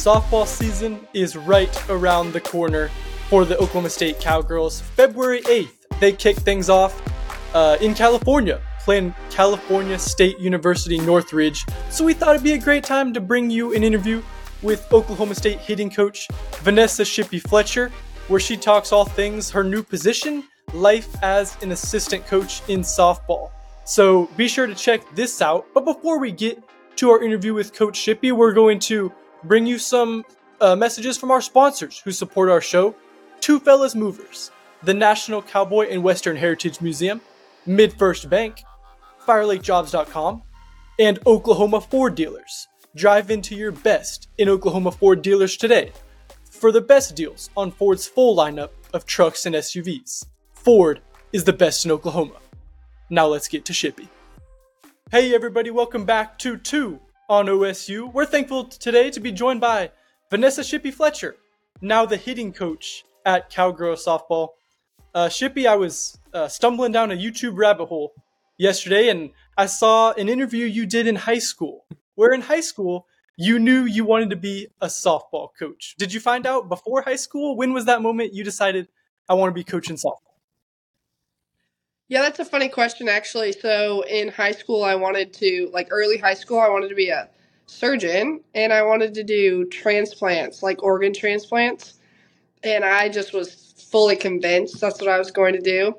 softball season is right around the corner for the Oklahoma State Cowgirls. February 8th, they kick things off uh, in California, playing California State University Northridge. So we thought it'd be a great time to bring you an interview with Oklahoma State hitting coach Vanessa Shippy Fletcher, where she talks all things her new position, life as an assistant coach in softball. So be sure to check this out. But before we get to our interview with Coach Shippy, we're going to bring you some uh, messages from our sponsors who support our show Two Fellas Movers, the National Cowboy and Western Heritage Museum, MidFirst Bank, FireLakeJobs.com, and Oklahoma Ford Dealers. Drive into your best in Oklahoma Ford dealers today for the best deals on Ford's full lineup of trucks and SUVs. Ford is the best in Oklahoma. Now let's get to Shippy. Hey everybody, welcome back to 2 on OSU. We're thankful today to be joined by Vanessa Shippy Fletcher, now the hitting coach at Cowgirl Softball. Uh, I was uh, stumbling down a YouTube rabbit hole yesterday and I saw an interview you did in high school where in high school you knew you wanted to be a softball coach. Did you find out before high school? When was that moment you decided I want to be coaching softball? Yeah, that's a funny question actually. So in high school I wanted to like early high school I wanted to be a surgeon and I wanted to do transplants, like organ transplants. And I just was fully convinced that's what I was going to do.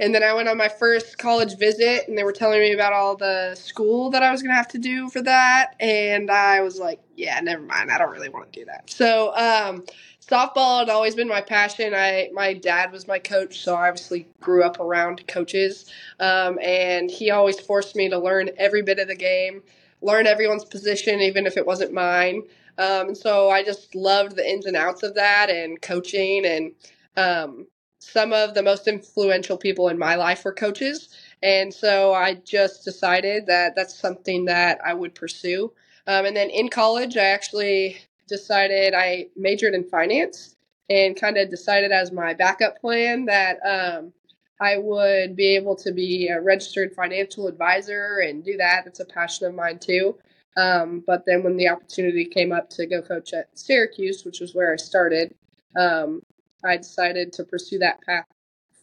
And then I went on my first college visit, and they were telling me about all the school that I was going to have to do for that. And I was like, yeah, never mind. I don't really want to do that. So, um, softball had always been my passion. I my dad was my coach, so I obviously grew up around coaches, um, and he always forced me to learn every bit of the game, learn everyone's position, even if it wasn't mine. Um, and so I just loved the ins and outs of that and coaching and um, some of the most influential people in my life were coaches. And so I just decided that that's something that I would pursue. Um, and then in college, I actually decided I majored in finance and kind of decided as my backup plan that um, I would be able to be a registered financial advisor and do that. It's a passion of mine too. Um, but then when the opportunity came up to go coach at Syracuse, which was where I started, um, I decided to pursue that path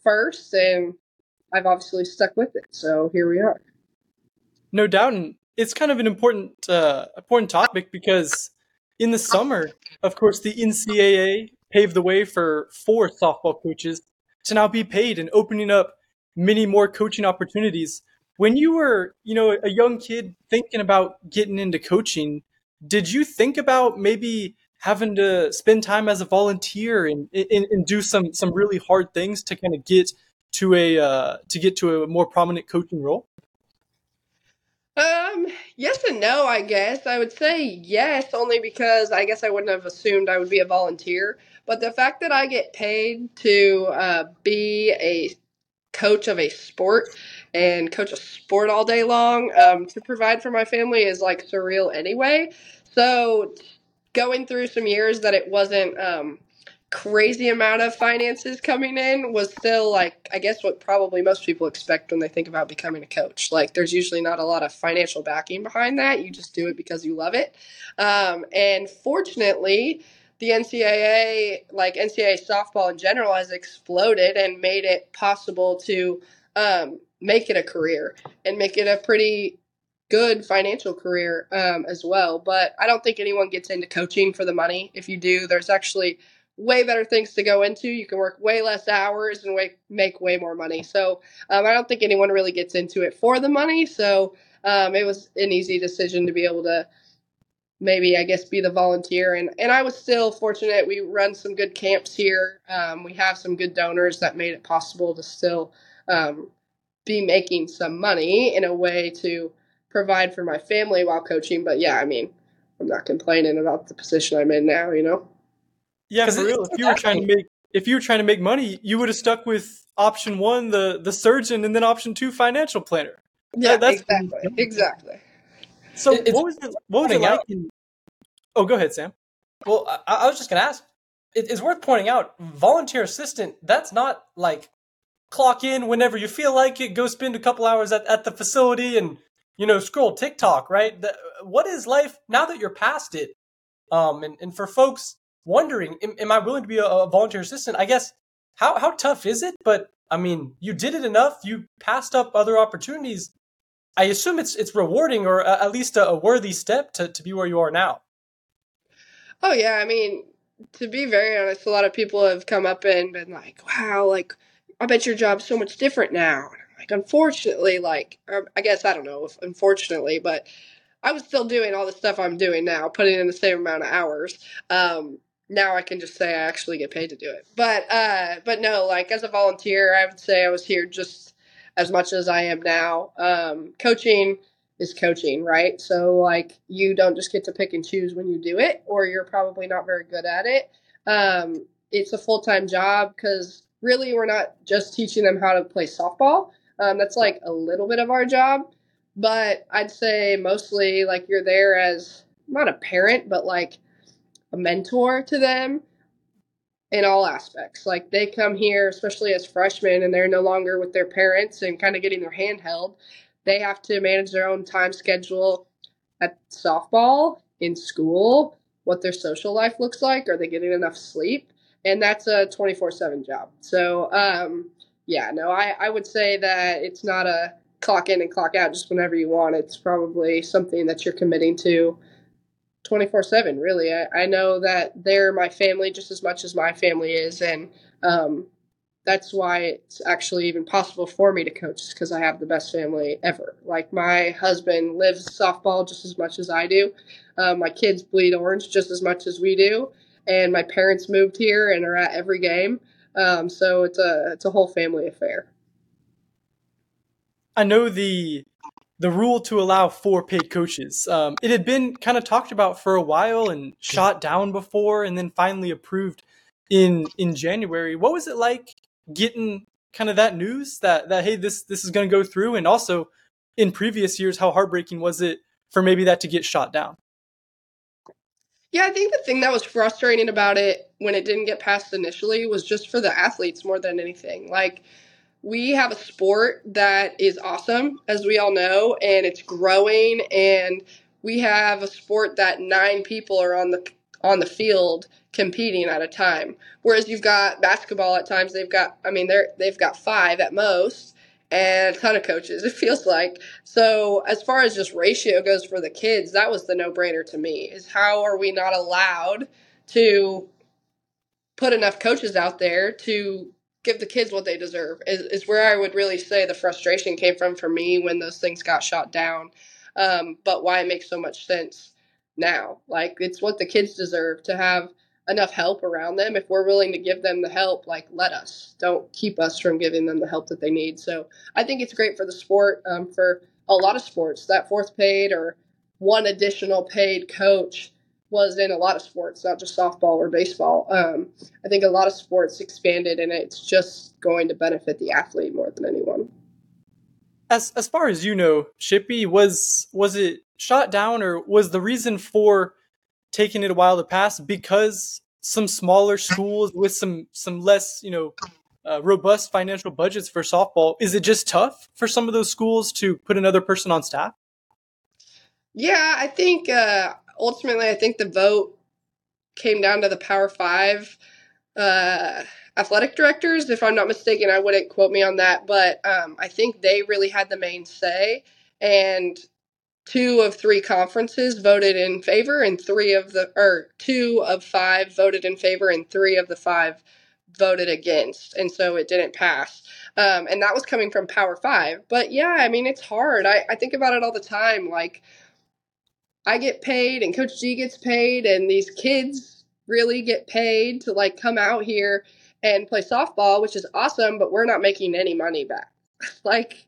first, and I've obviously stuck with it. So here we are. No doubt, and it's kind of an important uh, important topic because in the summer, of course, the NCAA paved the way for four softball coaches to now be paid and opening up many more coaching opportunities. When you were, you know, a young kid thinking about getting into coaching, did you think about maybe having to spend time as a volunteer and, and, and do some some really hard things to kind of get to a uh, to get to a more prominent coaching role? Um, yes and no, I guess. I would say yes, only because I guess I wouldn't have assumed I would be a volunteer. But the fact that I get paid to uh, be a coach of a sport and coach a sport all day long um, to provide for my family is like surreal anyway. So going through some years that it wasn't um, crazy amount of finances coming in was still like I guess what probably most people expect when they think about becoming a coach. Like there's usually not a lot of financial backing behind that. You just do it because you love it. Um, and fortunately, the NCAA, like NCAA softball in general, has exploded and made it possible to um, make it a career and make it a pretty good financial career um, as well. But I don't think anyone gets into coaching for the money. If you do, there's actually way better things to go into. You can work way less hours and way, make way more money. So um, I don't think anyone really gets into it for the money. So um, it was an easy decision to be able to maybe I guess be the volunteer and and I was still fortunate we run some good camps here um, we have some good donors that made it possible to still um, be making some money in a way to provide for my family while coaching. But yeah, I mean, I'm not complaining about the position I'm in now. You know. Yeah, for real. If you were trying to make if you were trying to make money, you would have stuck with option one, the the surgeon, and then option two, financial planner. Yeah, that's exactly. Exactly. So it's, what was it? What was it like? In, oh, go ahead, Sam. Well, I, I was just gonna ask. It, it's worth pointing out, volunteer assistant. That's not like clock in whenever you feel like it. Go spend a couple hours at, at the facility and you know, scroll TikTok, right? The, what is life now that you're past it? Um, and, and for folks wondering, am, am I willing to be a, a volunteer assistant? I guess how how tough is it? But I mean, you did it enough. You passed up other opportunities. I assume it's it's rewarding, or at least a, a worthy step to to be where you are now. Oh yeah, I mean, to be very honest, a lot of people have come up and been like, "Wow, like I bet your job's so much different now." Like, unfortunately, like I guess I don't know if unfortunately, but I was still doing all the stuff I'm doing now, putting in the same amount of hours. Um, now I can just say I actually get paid to do it. But uh, but no, like as a volunteer, I would say I was here just as much as I am now. Um, coaching is coaching, right? So like you don't just get to pick and choose when you do it, or you're probably not very good at it. Um, it's a full time job because really we're not just teaching them how to play softball. Um, that's like a little bit of our job, but I'd say mostly like you're there as not a parent, but like a mentor to them in all aspects. Like they come here, especially as freshmen, and they're no longer with their parents and kind of getting their hand held. They have to manage their own time schedule at softball, in school, what their social life looks like. Are they getting enough sleep? And that's a 24 7 job. So, um, yeah, no, I, I would say that it's not a clock in and clock out just whenever you want. It's probably something that you're committing to 24 7 really. I, I, know that they're my family just as much as my family is and um, that's why it's actually even possible for me to coach because i have the best family ever. Like my husband lives softball just as much as i do. Um, my kids bleed orange just as much as we do and my parents moved here and are at every game. Um, so it's a it's a whole family affair. I know the the rule to allow four paid coaches. Um, it had been kind of talked about for a while and shot down before, and then finally approved in in January. What was it like getting kind of that news that that hey this this is going to go through, and also in previous years how heartbreaking was it for maybe that to get shot down? Yeah, I think the thing that was frustrating about it when it didn't get passed initially was just for the athletes more than anything. Like we have a sport that is awesome, as we all know, and it's growing. And we have a sport that nine people are on the on the field competing at a time. Whereas you've got basketball at times they've got I mean they're they've got five at most and a ton of coaches it feels like. So as far as just ratio goes for the kids, that was the no brainer to me is how are we not allowed to put enough coaches out there to give the kids what they deserve is, is where I would really say the frustration came from for me when those things got shot down. Um, but why it makes so much sense now. Like it's what the kids deserve to have enough help around them. If we're willing to give them the help, like let us. Don't keep us from giving them the help that they need. So I think it's great for the sport, um, for a lot of sports, that fourth paid or one additional paid coach was in a lot of sports, not just softball or baseball. Um, I think a lot of sports expanded, and it's just going to benefit the athlete more than anyone. As as far as you know, Shippy was was it shot down, or was the reason for taking it a while to pass because some smaller schools with some some less you know uh, robust financial budgets for softball is it just tough for some of those schools to put another person on staff yeah i think uh, ultimately, I think the vote came down to the Power Five uh, athletic directors. If I'm not mistaken, I wouldn't quote me on that, but um, I think they really had the main say. And two of three conferences voted in favor, and three of the or two of five voted in favor, and three of the five voted against, and so it didn't pass. Um, and that was coming from Power Five. But yeah, I mean, it's hard. I, I think about it all the time. Like, I get paid and Coach G gets paid and these kids really get paid to like come out here and play softball, which is awesome, but we're not making any money back. like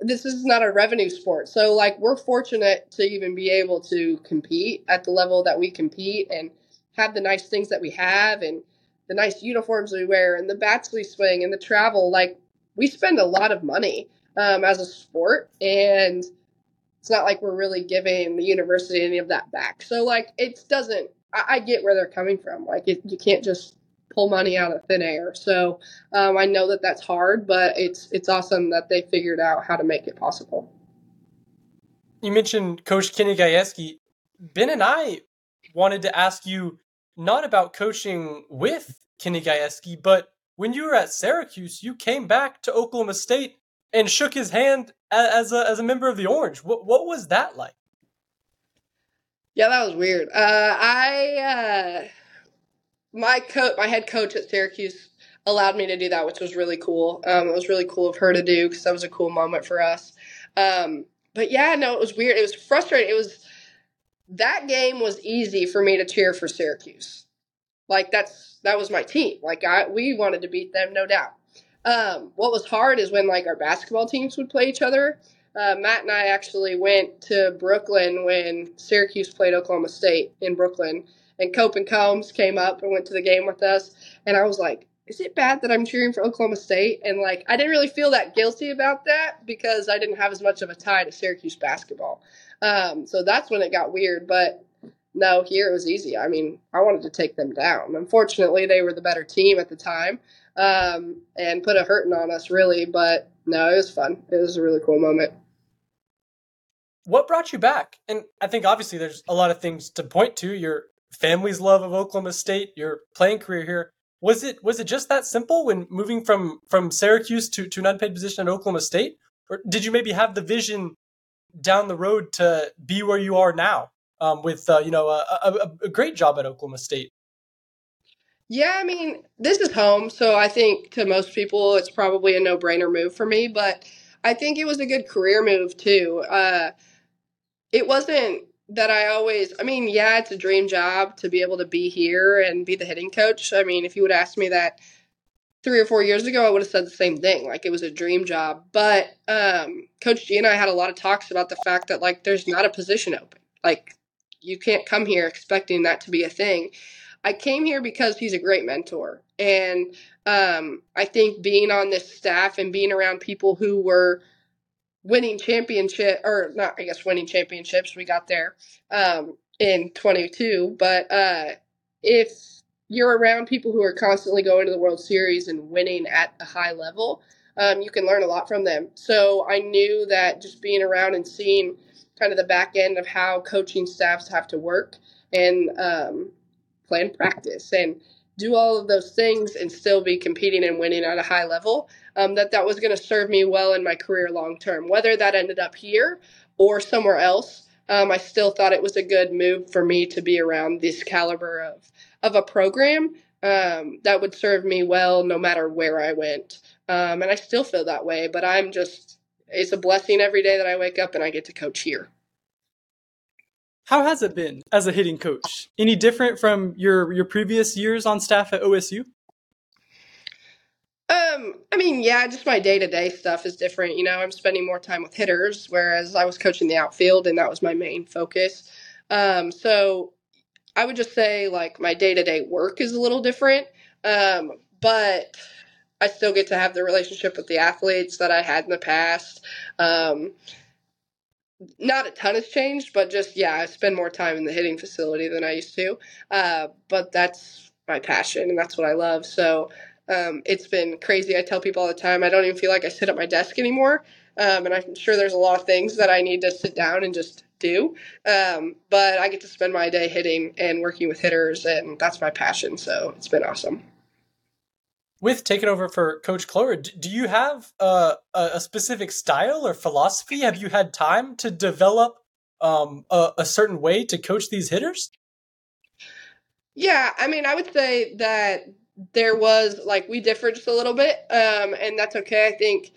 this is not a revenue sport. So like we're fortunate to even be able to compete at the level that we compete and have the nice things that we have and the nice uniforms we wear and the bats we swing and the travel. Like we spend a lot of money um, as a sport and it's not like we're really giving the university any of that back. So like it doesn't. I, I get where they're coming from. Like it, you can't just pull money out of thin air. So um, I know that that's hard, but it's it's awesome that they figured out how to make it possible. You mentioned Coach Kenny Gajewski. Ben and I wanted to ask you not about coaching with Kenny Gajewski, but when you were at Syracuse, you came back to Oklahoma State and shook his hand as a as a member of the Orange. What what was that like? Yeah, that was weird. Uh, I uh, my coach, my head coach at Syracuse, allowed me to do that, which was really cool. Um, it was really cool of her to do because that was a cool moment for us. Um, but yeah, no, it was weird. It was frustrating. It was that game was easy for me to cheer for Syracuse. Like that's that was my team. Like I we wanted to beat them, no doubt. Um, what was hard is when like our basketball teams would play each other. Uh, Matt and I actually went to Brooklyn when Syracuse played Oklahoma State in Brooklyn, and Cope and Combs came up and went to the game with us. And I was like, is it bad that I'm cheering for Oklahoma State? And like, I didn't really feel that guilty about that because I didn't have as much of a tie to Syracuse basketball. Um, so that's when it got weird. But no, here it was easy. I mean, I wanted to take them down. Unfortunately, they were the better team at the time um, and put a hurting on us, really. But no, it was fun. It was a really cool moment. What brought you back? And I think obviously there's a lot of things to point to. Your family's love of Oklahoma State, your playing career here. Was it was it just that simple when moving from from Syracuse to, to an unpaid position at Oklahoma State? Or did you maybe have the vision down the road to be where you are now um, with uh, you know a, a, a great job at Oklahoma State? Yeah, I mean, this is home, so I think to most people it's probably a no-brainer move for me, but I think it was a good career move too. Uh, it wasn't that I always, I mean, yeah, it's a dream job to be able to be here and be the hitting coach. I mean, if you would ask me that three or four years ago, I would have said the same thing. Like it was a dream job. But um, Coach G and I had a lot of talks about the fact that, like, there's not a position open. Like, you can't come here expecting that to be a thing. I came here because he's a great mentor. And um, I think being on this staff and being around people who were winning championship, or not, I guess, winning championships, we got there um, in 22. But uh, if you're around people who are constantly going to the World Series and winning at a high level, um, you can learn a lot from them. So I knew that just being around and seeing kind of the back end of how coaching staffs have to work and um, plan practice and do all of those things and still be competing and winning at a high level, um, that that was going to serve me well in my career long term. Whether that ended up here or somewhere else, um, I still thought it was a good move for me to be around this caliber of of a program um, that would serve me well no matter where I went. Um, and I still feel that way, but I'm just, it's a blessing every day that I wake up and I get to coach here. How has it been as a hitting coach? Any different from your your previous years on staff at OSU? Um, I mean, yeah, just my day to day stuff is different. You know, I'm spending more time with hitters, whereas I was coaching the outfield, and that was my main focus. Um, so I would just say like my day to day work is a little different, um, but I still get to have the relationship with the athletes that I had in the past. Um, not a ton has changed, but just yeah, I spend more time in the hitting facility than I used to. Uh, but that's my passion and that's what I love. So um, it's been crazy. I tell people all the time I don't even feel like I sit at my desk anymore. Um, and I'm sure there's a lot of things that I need to sit down and just do. Um, but I get to spend my day hitting and working with hitters, and that's my passion. So it's been awesome with taking over for Coach Cloher, do you have a, a specific style or philosophy? Have you had time to develop um, a, a, certain way to coach these hitters? Yeah, I mean, I would say that there was like we differed just a little bit, um, and that's okay. I think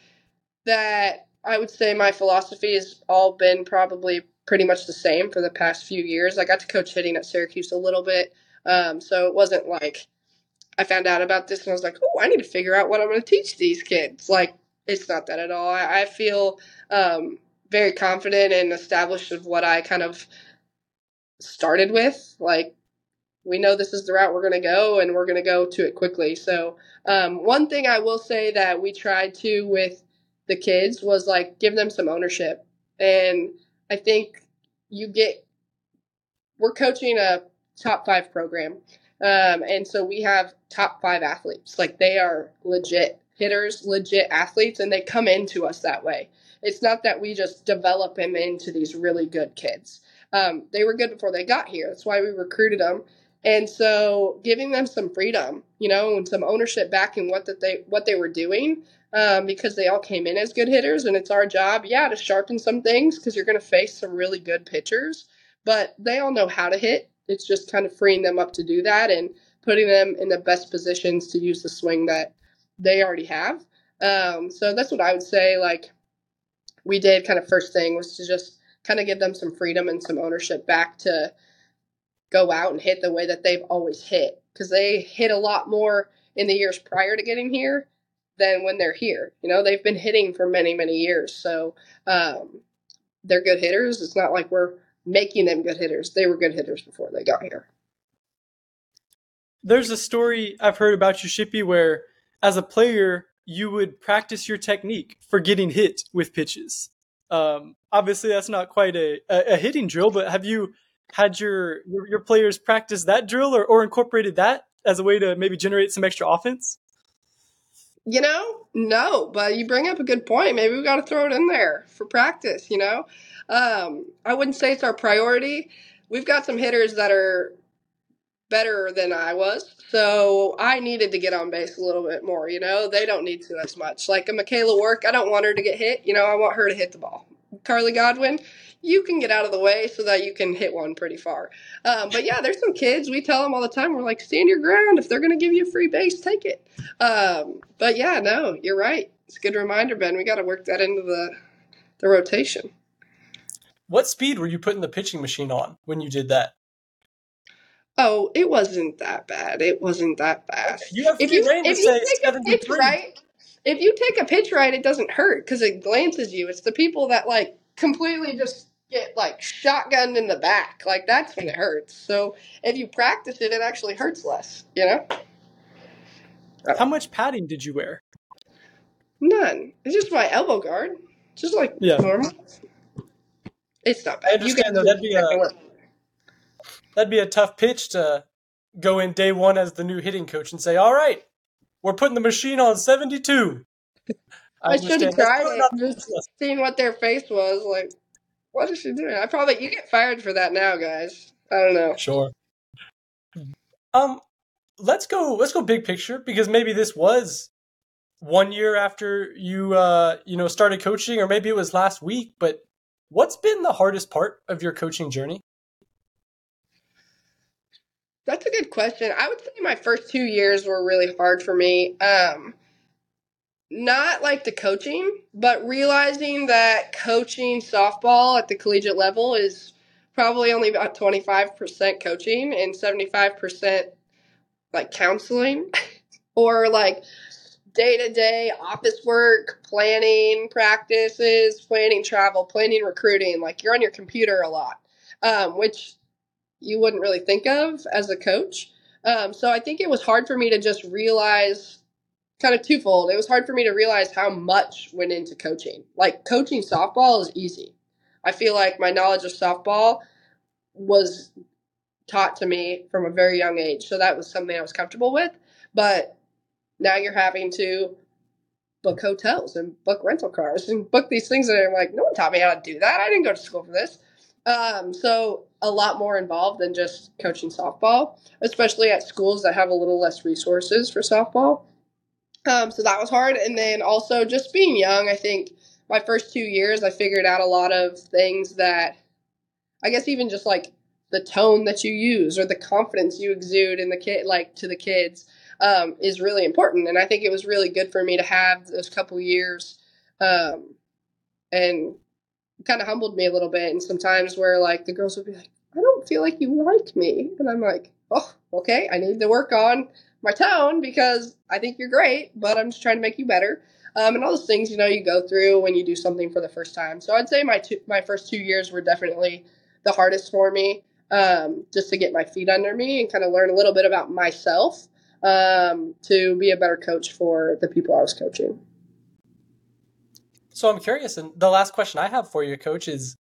that I would say my philosophy has all been probably pretty much the same for the past few years. I got to coach hitting at Syracuse a little bit, um, so it wasn't like I found out about this and I was like, oh, I need to figure out what I'm going to teach these kids. Like, it's not that at all. I, I feel um, very confident and established of what I kind of started with. Like, we know this is the route we're going to go and we're going to go to it quickly. So, um, one thing I will say that we tried to with the kids was like give them some ownership. And I think you get, we're coaching a top five program. Um, and so we have top five athletes. Like they are legit hitters, legit athletes, and they come into us that way. It's not that we just develop them into these really good kids. Um, they were good before they got here. That's why we recruited them. And so giving them some freedom, you know, and some ownership back in what that they what they were doing, um, because they all came in as good hitters, and it's our job, yeah, to sharpen some things because you're going to face some really good pitchers, but they all know how to hit. It's just kind of freeing them up to do that and putting them in the best positions to use the swing that they already have. Um, so that's what I would say. Like we did, kind of first thing was to just kind of give them some freedom and some ownership back to go out and hit the way that they've always hit because they hit a lot more in the years prior to getting here than when they're here. You know, they've been hitting for many, many years. So um, they're good hitters. It's not like we're making them good hitters. They were good hitters before they got here. There's a story I've heard about you, Shippy, where as a player, you would practice your technique for getting hit with pitches. Um, obviously, that's not quite a, a, a hitting drill, but have you had your, your, your players practice that drill or, or incorporated that as a way to maybe generate some extra offense? You know, no, but you bring up a good point. Maybe we got to throw it in there for practice. You know, um, I wouldn't say it's our priority. We've got some hitters that are better than I was. So I needed to get on base a little bit more, you know. They don't need to as much. Like a Micaela Wark, I don't want her to get hit, you know, I want her to hit the ball. Carly Godwin, you can get out of the way so that you can hit one pretty far. Um, but yeah, there's some kids, we tell them all the time, we're like, stand your ground. If they're going to give you a free base, take it. Um, but yeah, no, you're right. It's a good reminder, Ben. We got to work that into the, the rotation. What speed were you putting the pitching machine on when you did that? Oh, it wasn't that bad. It wasn't that fast. You have if you, reign to if you say take a pitch 73. right, if you take a pitch right, it doesn't hurt because it glances you. It's the people that like completely just get like shotgunned in the back. Like that's when it hurts. So if you practice it, it actually hurts less. You know, How much padding did you wear? none. It's just my elbow guard. Just like Yeah. normal. It's not bad. I understand, though, that'd be a- That'd be a tough pitch to go in day one as the new hitting coach and say, all right, we're putting the machine on 72. I should have tried it. Just seeing what their face was like. What is she doing? I probably you get fired for that now, guys. I don't know. Sure. Um, let's go. Let's go big picture because maybe this was one year after you, uh, you know, started coaching, or maybe it was last week. But what's been the hardest part of your coaching journey? That's a good question. I would say my first two years were really hard for me. Um, not like the coaching, but realizing that coaching softball at the collegiate level is probably only about 25% coaching and 75% like counseling or like day to day office work, planning practices, planning travel, planning recruiting. Like you're on your computer a lot, um, which you wouldn't really think of as a coach. Um, so I think it was hard for me to just realize kind of twofold. It was hard for me to realize how much went into coaching. Like coaching softball is easy. I feel like my knowledge of softball was taught to me from a very young age. So that was something I was comfortable with. But now you're having to book hotels and book rental cars and book these things that I'm like, no one taught me how to do that. I didn't go to school for this. Um, so a lot more involved than just coaching softball, especially at schools that have a little less resources for softball. Um, so that was hard. And then also just being young, I think my first two years, I figured out a lot of things that I guess even just like the tone that you use or the confidence you exude in the kid, like to the kids, um, is really important. And I think it was really good for me to have those couple years, um, and kind of humbled me a little bit. And sometimes where like the girls would be like, "I don't feel like you like me," and I'm like, "Oh, okay, I need to work on my tone because I think you're great, but I'm just trying to make you better." Um, and all those things you know you go through when you do something for the first time. So I'd say my two, my first two years were definitely the hardest for me, um, just to get my feet under me and kind of learn a little bit about myself um, to be a better coach for the people I was coaching. So I'm curious, and the last question I have for you, Coach, is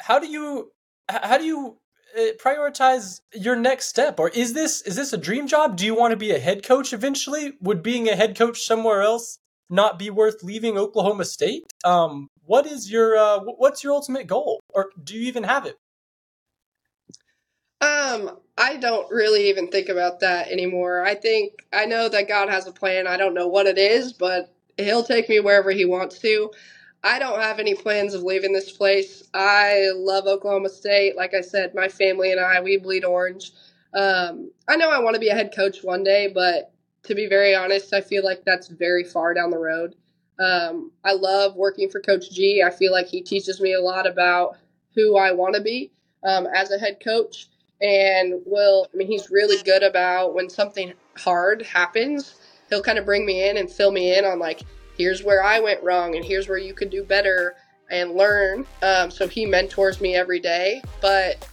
how do you how do you uh, prioritize your next step, or is this is this a dream job? Do you want to be a head coach eventually? Would being a head coach somewhere else not be worth leaving Oklahoma State? Um, what is your uh, what's your ultimate goal, or do you even have it? Um, I don't really even think about that anymore. I think I know that God has a plan. I don't know what it is, but He'll take me wherever He wants to. I don't have any plans of leaving this place. I love Oklahoma State. Like I said, my family and I, we bleed orange. Um, I know I want to be a head coach one day, but to be very honest, I feel like that's very far down the road. Um, I love working for Coach G. I feel like he teaches me a lot about who I want to be um, as a head coach. And will, I mean, he's really good about when something hard happens, he'll kind of bring me in and fill me in on like, here's where I went wrong and here's where you could do better and learn. Um, so he mentors me every day, but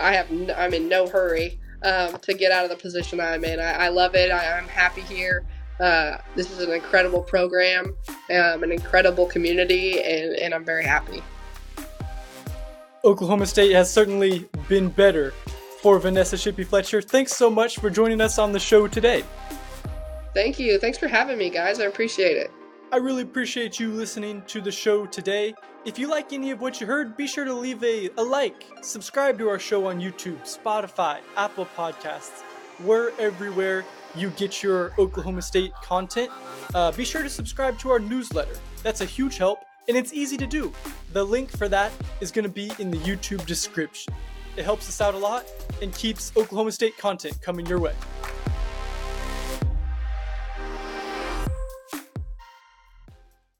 I have, n- I'm in no hurry um, to get out of the position I'm in. I, I love it. I, am happy here. Uh, this is an incredible program, um, an incredible community, and, and I'm very happy. Oklahoma State has certainly been better for Vanessa Shippy Fletcher. Thanks so much for joining us on the show today. Thank you. Thanks for having me, guys. I appreciate it. I really appreciate you listening to the show today. If you like any of what you heard, be sure to leave a, a like, subscribe to our show on YouTube, Spotify, Apple Podcasts. We're everywhere you get your Oklahoma State content. Uh, be sure to subscribe to our newsletter. That's a huge help, and it's easy to do. The link for that is going to be in the YouTube description. It helps us out a lot and keeps Oklahoma State content coming your way.